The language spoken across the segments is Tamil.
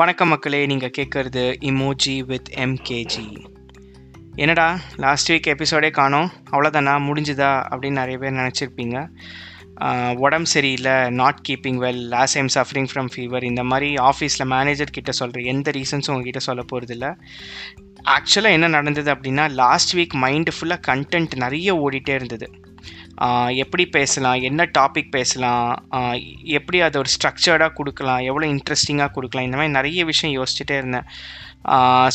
வணக்கம் மக்களே நீங்கள் கேட்குறது இமோஜி வித் எம்கேஜி என்னடா லாஸ்ட் வீக் எபிசோடே காணோம். அவ்வளோதானா முடிஞ்சுதா? அப்படின்னு நிறைய பேர் நினச்சிருப்பீங்க. உடம்பு சரியில்லை not keeping well last time suffering from fever இந்த மாதிரி ஆஃபீஸில் மேனேஜர் கிட்ட சொல்கிற எந்த ரீசன்ஸும் உங்ககிட்ட சொல்ல போகிறதில்ல ஆக்சுவலாக என்ன நடந்தது அப்படின்னா லாஸ்ட் வீக் மைண்டு ஃபுல்லாக கண்டென்ட் நிறைய ஓடிட்டே இருந்தது. எப்படி பேசலாம்? என்ன டாபிக் பேசலாம்? எப்படி அதை ஒரு ஸ்ட்ரக்சர்டாக கொடுக்கலாம்? எவ்வளோ இன்ட்ரெஸ்டிங்காக கொடுக்கலாம்? இந்த மாதிரி நிறைய விஷயம் யோசிச்சுட்டே இருந்தேன்.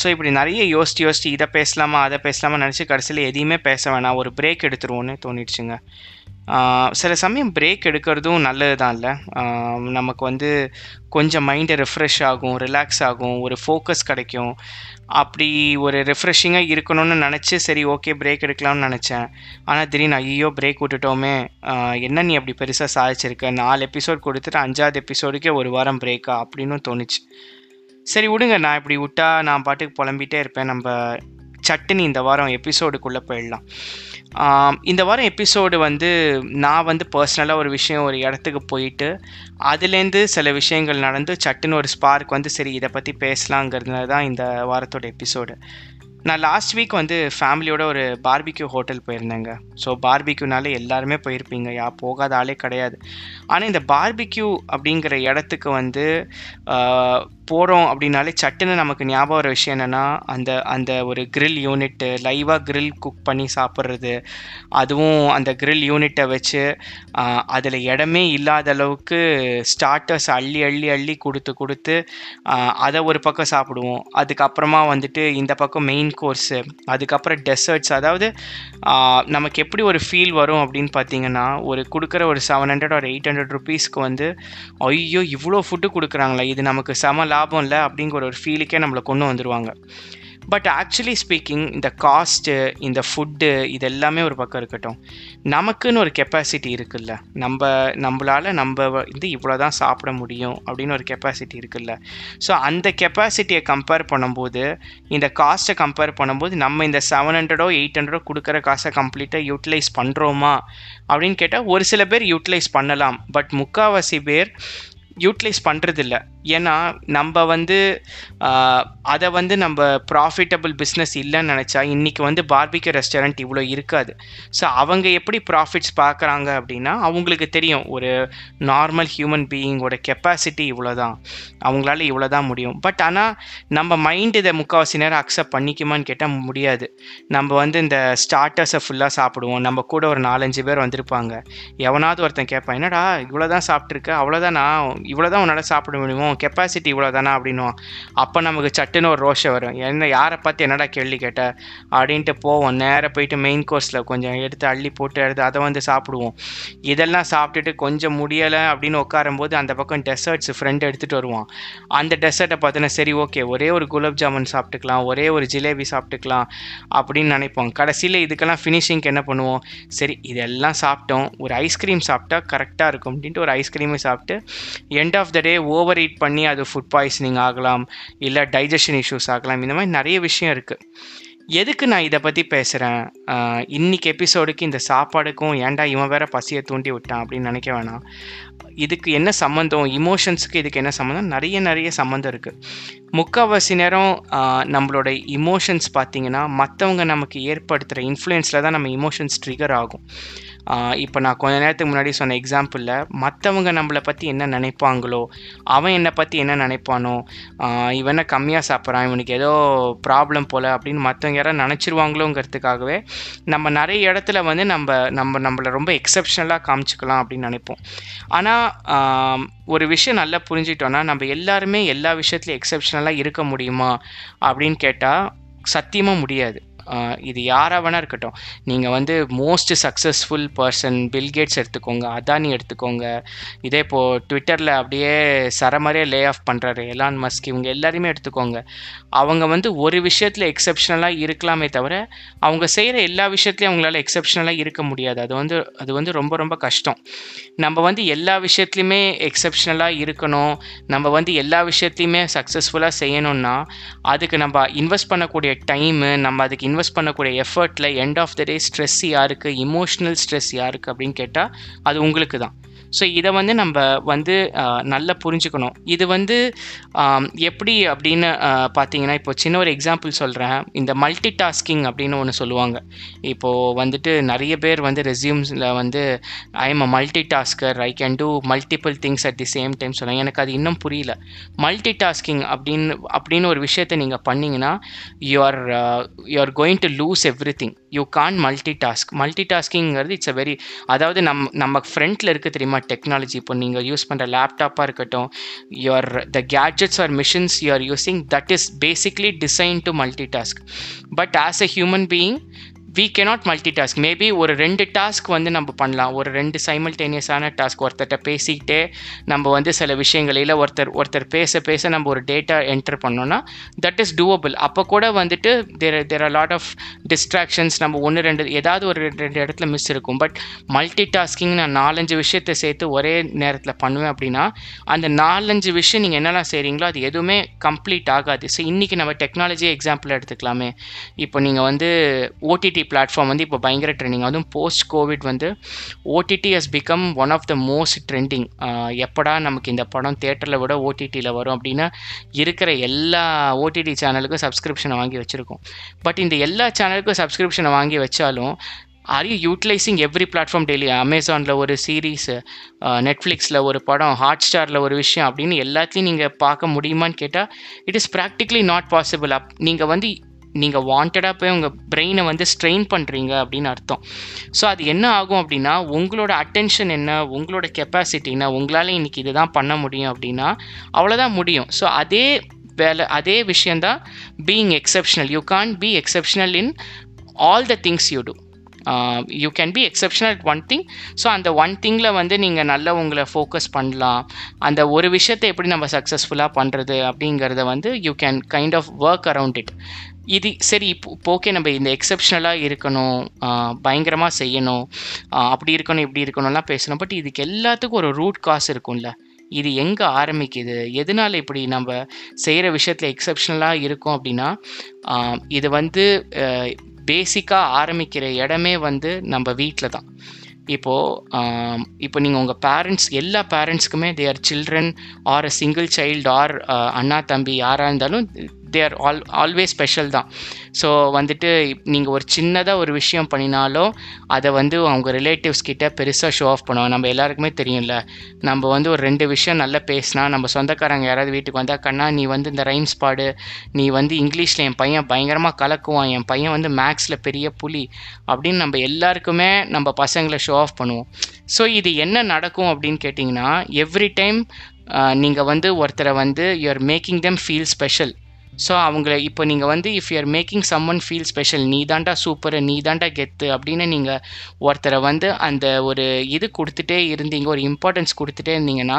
ஸோ இப்படி நிறைய யோசிச்சு யோசிச்சு இதை பேசலாமா அதை பேசலாமா நினச்சி கடைசியில் எதையுமே பேச வேணாம். ஒரு பிரேக் எடுத்துருவோன்னு தோணிடுச்சுங்க. சில சமயம் பிரேக் எடுக்கிறதும் நல்லது தான் இல்லை நமக்கு வந்து கொஞ்சம் மைண்டு ரெஃப்ரெஷ் ஆகும் ரிலாக்ஸ் ஆகும் ஒரு ஃபோக்கஸ் கிடைக்கும். அப்படி ஒரு ரெஃப்ரெஷிங்காக இருக்கணும்னு நினச்சி சரி ஓகே பிரேக் எடுக்கலாம்னு நினச்சேன். ஆனால் திடீர்னு ஐயோ பிரேக் விட்டுட்டோமே. என்ன நீ அப்படி பெருசாக சாதிச்சிருக்க? நாலு எபிசோட் கொடுத்துட்டு அஞ்சாவது எபிசோடுக்கே ஒரு வாரம் பிரேக்கா அப்படின்னு தோணுச்சு. சரி விடுங்க. நான் இப்படி விட்டா நான் பாட்டுக்கு புலம்பிகிட்டே இருப்பேன். நம்ம சட்டுன்னு இந்த வாரம் எபிசோடுக்குள்ளே போயிடலாம். இந்த வாரம் எபிசோடு வந்து நான் வந்து பர்சனலாக ஒரு விஷயம் ஒரு இடத்துக்கு போயிட்டு அதுலேருந்து சில விஷயங்கள் நடந்து சட்டுன்னு ஒரு ஸ்பார்க் வந்து சரி இதை பற்றி பேசலாங்கிறதுனால தான் இந்த வாரத்தோட எபிசோடு நான் லாஸ்ட் வீக் வந்து ஃபேமிலியோட ஒரு பார்பிக்யூ ஹோட்டல் போயிருந்தேங்க. ஸோ பார்பிக்யூனாலே எல்லாருமே போயிருப்பீங்க. யா போகாத ஆளே கிடையாது. ஆனால் இந்த பார்பிக்யூ அப்படிங்கிற இடத்துக்கு வந்து போகிறோம் அப்படின்னாலே சட்டுன்னு நமக்கு ஞாபகம் வர விஷயம் என்னென்னா அந்த அந்த ஒரு கிரில் யூனிட்டு லைவாக கிரில் குக் பண்ணி சாப்பிட்றது. அதுவும் அந்த கிரில் யூனிட்டை வச்சு அதில் இடமே இல்லாத அளவுக்கு ஸ்டார்டர்ஸ் அள்ளி அள்ளி அள்ளி கொடுத்து கொடுத்து அதை ஒரு பக்கம் சாப்பிடுவோம். அதுக்கப்புறமா வந்துட்டு இந்த பக்கம் மெயின் கோர்ஸு அதுக்கப்புறம் டெசர்ட்ஸ் அதாவது நமக்கு எப்படி ஒரு ஃபீல் வரும் அப்படின்னு பார்த்தீங்கன்னா ஒரு கொடுக்குற ஒரு செவன் ஹண்ட்ரட் ஒரு எயிட் ஹண்ட்ரட் ருபீஸ்க்கு வந்து ஐயோ இவ்வளோ ஃபுட்டு கொடுக்குறாங்களா இது நமக்கு செம லாபம் இல்லை அப்படிங்கிற ஒரு ஃபீலுக்கே நம்மளை கொண்டு வந்துடுவாங்க பட் ஆக்சுவலி ஸ்பீக்கிங் இந்த காஸ்ட்டு இந்த ஃபுட்டு இது எல்லாமே ஒரு பக்கம் இருக்கட்டும். நமக்குன்னு ஒரு கெப்பாசிட்டி இருக்குல்ல. நம்ம நம்மளால் நம்ம வந்து இவ்வளோ தான் சாப்பிட முடியும் அப்படின்னு ஒரு கெப்பாசிட்டி இருக்குல்ல. ஸோ அந்த கெப்பாசிட்டியை கம்பேர் பண்ணும்போது இந்த காஸ்ட்டை கம்பேர் பண்ணும்போது நம்ம இந்த செவன் ஹண்ட்ரடோ எயிட் ஹண்ட்ரடோ கொடுக்குற காசை கம்ப்ளீட்டாக யூட்டிலைஸ் பண்ணுறோமா அப்படின்னு கேட்டால் ஒரு சில பேர் யூட்டிலைஸ் பண்ணலாம். பட் முக்கால்வாசி பேர் யூட்டிலைஸ் பண்ணுறதில்ல ஏன்னா நம்ம வந்து அதை வந்து நம்ம ப்ராஃபிட்டபிள் பிஸ்னஸ் இல்லைன்னு நினச்சா இன்றைக்கி வந்து பார்பிக்யூ ரெஸ்டாரண்ட் இவ்வளோ இருக்காது. ஸோ அவங்க எப்படி ப்ராஃபிட்ஸ் பார்க்குறாங்க அப்படின்னா அவங்களுக்கு தெரியும் ஒரு நார்மல் ஹியூமன் பீயிங்கோட கெப்பாசிட்டி இவ்வளோ தான் அவங்களால இவ்வளோ தான் முடியும். பட் ஆனால் நம்ம மைண்ட் இதை முக்கால்வாசி நேரம் அக்செப்ட் பண்ணிக்குமான்னு கேட்டால் முடியாது. நம்ம வந்து இந்த ஸ்டார்டர்ஸை ஃபுல்லாக சாப்பிடுவோம். நம்ம கூட ஒரு நாலஞ்சு பேர் வந்திருப்பாங்க. எவனாவது ஒருத்தன் கேட்பான் என்னடா இவ்வளோ தான் சாப்பிட்ருக்க நான் இவ்வளோ தான் உன்னால் சாப்பிட முடியுமோ? கெப்பாசிட்டி இவ்வளோ தானே அப்படின்னு அப்போ நமக்கு சட்டுன்னு ஒரு ரோஷம் வரும். என்ன யாரை பார்த்து என்னடா கேள்வி கேட்ட? அப்படின்ட்டு போவோம். நேராக போயிட்டு மெயின் கோர்ஸில் கொஞ்சம் எடுத்து அள்ளி போட்டு எடுத்து அதை வந்து சாப்பிடுவோம். இதெல்லாம் சாப்பிட்டுட்டு கொஞ்சம் முடியலை அப்படின்னு உட்காரும்போது அந்த பக்கம் டெசர்ட்ஸ் ஃப்ரெண்ட் எடுத்துகிட்டு வருவான். அந்த டெசர்ட்டை பார்த்தோன்னா சரி ஓகே ஒரே ஒரு குலாப் ஜாமுன் சாப்பிட்டுக்கலாம். ஒரே ஒரு ஜிலேபி சாப்பிட்டுக்கலாம் அப்படின்னு நினைப்போம். கடைசியில் இதுக்கெல்லாம் ஃபினிஷிங்க்கு என்ன பண்ணுவோம்? சரி இதெல்லாம் சாப்பிட்டோம். ஒரு ஐஸ்கிரீம் சாப்பிட்டா கரெக்டாக இருக்கும். அப்படின்ட்டு ஒரு ஐஸ்கிரீமே சாப்பிட்டு end of the day over eat பண்ணி அது ஃபுட் பாய்சனிங் ஆகலாம் இல்லை டைஜஷன் இஷ்யூஸ் ஆகலாம் இந்த மாதிரி நிறைய விஷயம் இருக்குது எதுக்கு நான் இதை பற்றி பேசுகிறேன் இன்னைக்கு எபிசோடுக்கு இந்த சாப்பாடுக்கும் ஏன்டா இவன் வேற பசியை தூண்டி விட்டான் அப்படின்னு நினைக்க வேணாம். இதுக்கு என்ன சம்மந்தம் இமோஷன்ஸுக்கு இதுக்கு என்ன சம்மந்தம் நிறைய நிறைய சம்மந்தம் இருக்குது முக்கால்வாசி நேரம் நம்மளோட இமோஷன்ஸ் பார்த்திங்கன்னா மற்றவங்க நமக்கு ஏற்படுத்துகிற இன்ஃப்ளூயன்ஸில் தான் நம்ம இமோஷன்ஸ் ட்ரிகர் ஆகும். இப்போ நான் கொஞ்ச நேரத்துக்கு முன்னாடி சொன்ன எக்ஸாம்பிளில் மற்றவங்க நம்மளை பற்றி என்ன நினைப்பாங்களோ அவன் என்னை பற்றி என்ன நினைப்பானோ இவனை இவன் கம்மியாக சாப்பிட்றான் இவனுக்கு ஏதோ ப்ராப்ளம் போல் அப்படின்னு மற்றவங்க யாராவது நினச்சிருவாங்களோங்கிறதுக்காகவே நம்ம நிறைய இடத்துல வந்து நம்ம நம்ம நம்மளை ரொம்ப எக்ஸப்ஷனலாக காமிச்சிக்கலாம் அப்படின்னு நினைப்போம். ஆனால் ஒரு விஷயம் நல்லா புரிஞ்சிட்டோன்னா நம்ம எல்லாருமே எல்லா விஷயத்துலையும் எக்ஸப்ஷனலாக இருக்க முடியுமா அப்படின்னு கேட்டால் சத்தியமாக முடியாது. இது யாராக வேணா இருக்கட்டும். நீங்கள் வந்து மோஸ்ட் சக்ஸஸ்ஃபுல் பர்சன் பில்கேட்ஸ் எடுத்துக்கோங்க அதானி எடுத்துக்கோங்க. இதே இப்போது ட்விட்டரில் அப்படியே சரமாரியே லே ஆஃப் பண்ணுறாரு எலான் மஸ்க் இவங்க எல்லாரையுமே எடுத்துக்கோங்க. அவங்க வந்து ஒரு விஷயத்தில் எக்ஸப்ஷனலாக இருக்கலாமே தவிர அவங்க செய்கிற எல்லா விஷயத்துலையும் அவங்களால எக்ஸப்ஷனலாக இருக்க முடியாது. அது வந்து அது வந்து ரொம்ப ரொம்ப கஷ்டம். நம்ம வந்து எல்லா விஷயத்துலையுமே எக்ஸப்ஷனலாக இருக்கணும். நம்ம வந்து எல்லா விஷயத்தையுமே சக்ஸஸ்ஃபுல்லாக செய்யணும்னா அதுக்கு நம்ம இன்வெஸ்ட் பண்ணக்கூடிய டைமு நம்ம அதுக்கு இன்வெஸ்ட் பண்ணக்கூடிய எஃபர்ட்டில் end of the day stress யாருக்கு இமோஷனல் ஸ்ட்ரெஸ் யாருக்கு அப்படின்னு கேட்டால் அது உங்களுக்கு தான் ஸோ இதை வந்து நம்ம வந்து நல்லா புரிஞ்சுக்கணும். இது வந்து எப்படி அப்படின்னு பார்த்தீங்கன்னா இப்போ சின்ன ஒரு எக்ஸாம்பிள் சொல்கிறேன் இந்த மல்டி டாஸ்கிங் அப்படின்னு ஒன்று சொல்லுவாங்க. இப்போது வந்துட்டு நிறைய பேர் வந்து ரெஸ்யூம்ஸில் வந்து I am a multitasker I can do multiple things at the same time சொல்லுவாங்க. எனக்கு அது இன்னும் புரியல. மல்டி டாஸ்கிங் அப்படின்னு அப்படின்னு ஒரு விஷயத்தை நீங்கள் பண்ணிங்கன்னா you are you are going to lose everything you can't multitask multi டாஸ்கிங்கிறது இட்ஸ் அ வெரி அதாவது நம் நம்ம ஃப்ரண்ட்டில் இருக்க தெரியுமா? டெக்னாலஜி இப்போ நீங்கள் யூஸ் பண்ணுற லேப்டாப்பாக இருக்கட்டும் your the gadgets or machines you are using that is basically design to multitask but as a human being we cannot multitask maybe ஒரு ரெண்டு டாஸ்க் வந்து நம்ம பண்ணலாம். ஒரு ரெண்டு சைமல்டேனியஸான டாஸ்க் ஒருத்தர்கிட்ட பேசிக்கிட்டே நம்ம வந்து சில விஷயங்களில் ஒருத்தர் ஒருத்தர் பேச பேச நம்ம ஒரு டேட்டா என்டர் பண்ணோன்னா தட் இஸ் டூவபிள் அப்போ கூட வந்துட்டு there there are lot of distractions நம்ம ஒன்று ரெண்டு ஏதாவது ஒரு ரெண்டு ரெண்டு இடத்துல மிஸ் இருக்கும். பட் மல்டி டாஸ்கிங் நான் நாலஞ்சு விஷயத்தை சேர்த்து ஒரே நேரத்தில் பண்ணுவேன் அப்படின்னா அந்த நாலஞ்சு விஷயம் நீங்கள் என்னெல்லாம் செய்கிறீங்களோ அது எதுவுமே கம்ப்ளீட் ஆகாது. ஸோ இன்றைக்கி நம்ம டெக்னாலஜி எக்ஸாம்பிள் எடுத்துக்கலாமே. இப்போ நீங்கள் வந்து ஓடிடி பிளாட்ஃபார்ம் வந்து இப்போ பயங்கர ட்ரெண்டிங் அதுவும் போஸ்ட் கோவிட் வந்து OTT has become one of the most trending எப்படா நமக்கு இந்த படம் தேட்டரில் விட ஓடிடியில் வரும் அப்படின்னு இருக்கிற எல்லா ஓடிடி சேனலுக்கும் சப்ஸ்கிரிப்ஷனை வாங்கி வச்சுருக்கோம். பட் இந்த எல்லா சேனலுக்கும் சப்ஸ்கிரிப்ஷனை வாங்கி வச்சாலும் are you utilising every platform daily அமேசானில் ஒரு சீரீஸு நெட்ஃப்ளிக்ஸில் ஒரு படம் ஹாட் ஸ்டாரில் ஒரு விஷயம் அப்படின்னு எல்லாத்தையும் நீங்கள் பார்க்க முடியுமான்னு கேட்டால் it is practically not possible அப் நீங்கள் வந்து நீங்கள் வாண்டடாக போய் உங்கள் பிரெயினை வந்து ஸ்ட்ரெயின் பண்ணுறீங்க அப்படின்னு அர்த்தம். ஸோ அது என்ன ஆகும் அப்படின்னா உங்களோட அட்டென்ஷன் என்ன உங்களோட கெப்பாசிட்டி என்ன உங்களால் இன்றைக்கி இதுதான் பண்ண முடியும் அப்படின்னா அவ்வளோதான் முடியும். ஸோ அதே வேலை அதே விஷயந்தான் being exceptional you can be exceptional in all the things you do you can be exceptional one thing so அந்த ஒன் திங்கில் வந்து நீங்கள் நல்லா உங்களை ஃபோக்கஸ் பண்ணலாம். அந்த ஒரு விஷயத்தை எப்படி நம்ம சக்ஸஸ்ஃபுல்லாக பண்ணுறது அப்படிங்கிறத வந்து you can kind of work around it இது சரி இப்போ ஓகே நம்ம இந்த எக்ஸப்ஷனலாக இருக்கணும் பயங்கரமாக செய்யணும் அப்படி இருக்கணும் இப்படி இருக்கணும்லாம் பேசணும். பட் இதுக்கு எல்லாத்துக்கும் ஒரு ரூட் காஸ் இருக்கும்ல. இது எங்கே ஆரம்பிக்குது? எதனால இப்படி நம்ம செய்கிற விஷயத்தில் எக்ஸப்ஷனலாக இருக்கும் அப்படின்னா இது வந்து பேசிக்காக ஆரம்பிக்கிற இடமே வந்து நம்ம வீட்டில் தான். இப்போது இப்போ நீங்கள் உங்கள் பேரண்ட்ஸ் எல்லா பேரண்ட்ஸ்க்குமே their children are a single child or அண்ணா தம்பி யாராக இருந்தாலும் they are all always special தான். ஸோ வந்துட்டு நீங்கள் ஒரு சின்னதாக ஒரு விஷயம் பண்ணினாலும் அதை வந்து அவங்க ரிலேட்டிவ்ஸ் கிட்ட பெருசாக ஷோ ஆஃப் பண்ணுவோம் நம்ம எல்லாருக்குமே தெரியும்ல. நம்ம வந்து ஒரு ரெண்டு விஷயம் நல்லா பேசினா நம்ம சொந்தக்காரங்க யாராவது வீட்டுக்கு வந்தால் கண்ணா நீ வந்து இந்த ரைம்ஸ் பாடு. நீ வந்து இங்கிலீஷில் என் பையன் பயங்கரமாக கலக்குவான். என் பையன் வந்து மேக்ஸில் பெரிய புலி. அப்படின்னு நம்ம எல்லாருக்குமே நம்ம பசங்களை ஷோ ஆஃப் பண்ணுவோம். ஸோ இது என்ன நடக்கும் அப்படின்னு கேட்டிங்கன்னா எவ்ரி டைம் நீங்கள் வந்து ஒருத்தரை வந்து you're making them feel special so அவங்கள இப்போ நீங்கள் வந்து if you're making someone feel special நீ தாண்டா சூப்பர் நீ தாண்டா கெத்து அப்படின்னு நீங்கள் ஒருத்தரை வந்து அந்த ஒரு இது கொடுத்துட்டே இருந்தீங்க ஒரு இம்பார்ட்டன்ஸ் கொடுத்துட்டே இருந்தீங்கன்னா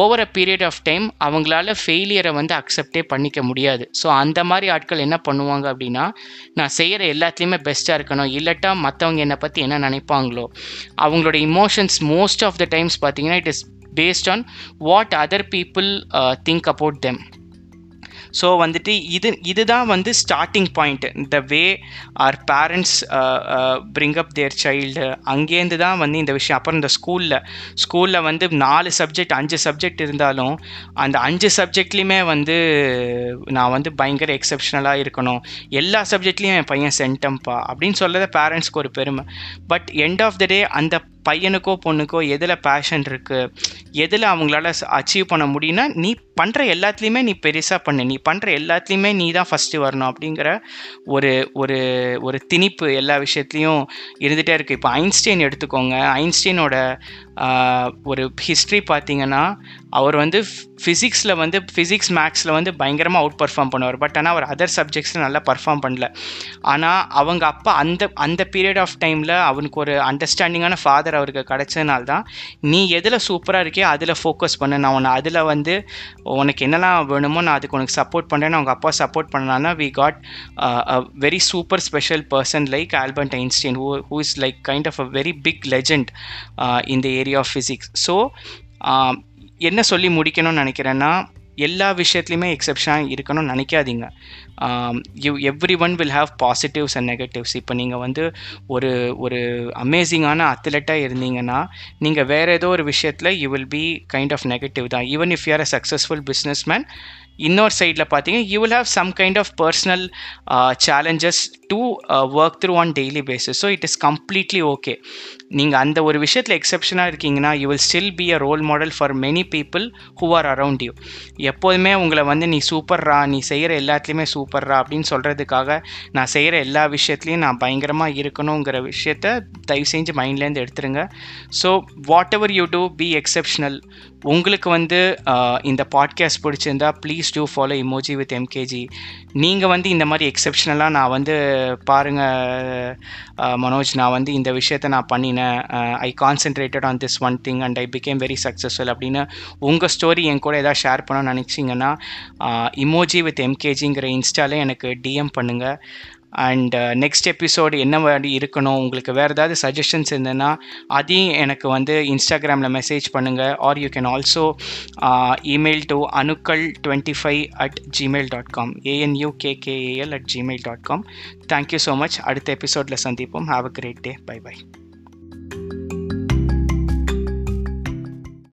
over a period of time அவங்களால ஃபெயிலியரை வந்து அக்செப்டே பண்ணிக்க முடியாது. ஸோ அந்த மாதிரி ஆட்கள் என்ன பண்ணுவாங்க அப்படின்னா நான் செய்கிற எல்லாத்துலேயுமே பெஸ்ட்டாக இருக்கணும். இல்லட்டா மற்றவங்க என்னை பற்றி என்ன நினைப்பாங்களோ அவங்களோட emotions most of the times பார்த்தீங்கன்னா it is based on what other people think about them so வந்துட்டு இது இதுதான் வந்து starting point the way our parents bring up their child அங்கேருந்து தான் வந்து இந்த விஷயம். அப்புறம் இந்த ஸ்கூலில் ஸ்கூலில் வந்து நாலு சப்ஜெக்ட் அஞ்சு சப்ஜெக்ட் இருந்தாலும் அந்த அஞ்சு சப்ஜெக்ட்லேயுமே வந்து நான் வந்து பயங்கர எக்ஸப்ஷனலாக இருக்கணும். எல்லா சப்ஜெக்ட்லேயும் என் பையன் சென்டம்ப்பா அப்படின்னு சொல்லதை பேரண்ட்ஸ்க்கு ஒரு பெருமை. But end of the day அந்த பையனுக்கோ பொண்ணுக்கோ எதில் பேஷன் இருக்குது எதில் அவங்களால அச்சீவ் பண்ண முடியும்னா நீ பண்ணுற எல்லாத்துலேயுமே நீ பெருசாக பண்ணு. நீ பண்ணுற எல்லாத்துலேயுமே நீ தான் ஃபஸ்ட்டு வரணும் அப்படிங்கிற ஒரு ஒரு ஒரு திணிப்பு எல்லா விஷயத்துலையும் இருந்துகிட்டே இருக்குது இப்போ ஐன்ஸ்டைன் எடுத்துக்கோங்க. ஐன்ஸ்டைனோட ஒரு ஹிஸ்ட்ரி பார்த்தீங்கன்னா அவர் வந்து ஃபிசிக்ஸில் வந்து ஃபிசிக்ஸ் மேக்ஸில் வந்து பயங்கரமாக அவுட் பர்ஃபார்ம் பண்ணுவார். பட் ஆனால் அவர் அதர் சப்ஜெக்ட்ஸில் நல்லா பர்ஃபார்ம் பண்ணல. ஆனால் அவங்க அப்பா அந்த அந்த பீரியட் ஆஃப் டைமில் அவனுக்கு ஒரு அண்டர்ஸ்டாண்டிங்கான ஃபாதர் அவருக்கு கிடச்சதுனால தான் நீ எதில் சூப்பராக இருக்கியோ அதில் ஃபோக்கஸ் பண்ண. நான் உன்னை அதில் வந்து உனக்கு என்னெல்லாம் வேணுமோ நான் அதுக்கு உனக்கு சப்போர்ட் பண்ணுறேன்னு அவங்க அப்பா சப்போர்ட் பண்ணனால we got a very super special person like Albert Einstein who who is like kind of a very big legend இந்த area area of physics so என்ன சொல்லி முடிக்கணும்னு நினைக்கிறேன்னா எல்லா விஷயத்துலையுமே எக்ஸப்ஷனாக இருக்கணும்னு நினைக்காதீங்க. You everyone will have positives and negatives இப்போ நீங்கள் வந்து ஒரு ஒரு அமேசிங்கான அத்லெட்டாக இருந்தீங்கன்னா நீங்கள் வேறு ஏதோ ஒரு விஷயத்தில் you will be kind of negative தான். Even if you are a successful businessman இன்னொரு சைடில் பார்த்தீங்கன்னா you will have some kind of personal challenges to work through on daily basis so it is completely okay நீங்கள் அந்த ஒரு விஷயத்தில் எக்ஸப்ஷனாக இருக்கீங்கன்னா you will still be a role model for many people who are around you எப்போதுமே உங்களை வந்து நீ சூப்பர்ரா நீ செய்கிற எல்லாத்துலேயுமே சூப்பர்ரா அப்படின்னு சொல்கிறதுக்காக நான் செய்கிற எல்லா விஷயத்துலையும் நான் பயங்கரமாக இருக்கணுங்கிற விஷயத்த தயவு செஞ்சு மைண்ட்லேருந்து எடுத்துருங்க. So whatever you do be exceptional உங்களுக்கு வந்து uh, இந்த பாட்காஸ்ட் பிடிச்சிருந்தா please please do follow emoji with MKG நீங்கள் வந்து இந்த மாதிரி எக்ஸப்ஷனலாக நான் வந்து பாருங்கள் மனோஜ் நான் வந்து இந்த விஷயத்த நான் பண்ணினேன். I concentrated on this one thing and I became very successful அப்படின்னு உங்கள் ஸ்டோரி என் கூட ஏதாவது ஷேர் பண்ண நினச்சிங்கன்னா இமோஜி வித் எம்கேஜிங்கிற இன்ஸ்டாலே எனக்கு டிஎம் பண்ணுங்கள் அண்ட் நெக்ஸ்ட் எபிசோடு என்ன மாதிரி இருக்கணும்? உங்களுக்கு வேறு ஏதாவது சஜஷன்ஸ் இருந்ததுன்னா அதையும் எனக்கு வந்து இன்ஸ்டாகிராமில் மெசேஜ் பண்ணுங்கள் or you can also email to அணுக்கள் twenty five at Gmail dot com A N U K K A L at Gmail dot com thank you so much அடுத்த எபிசோடில் சந்திப்போம். Have a great day bye bye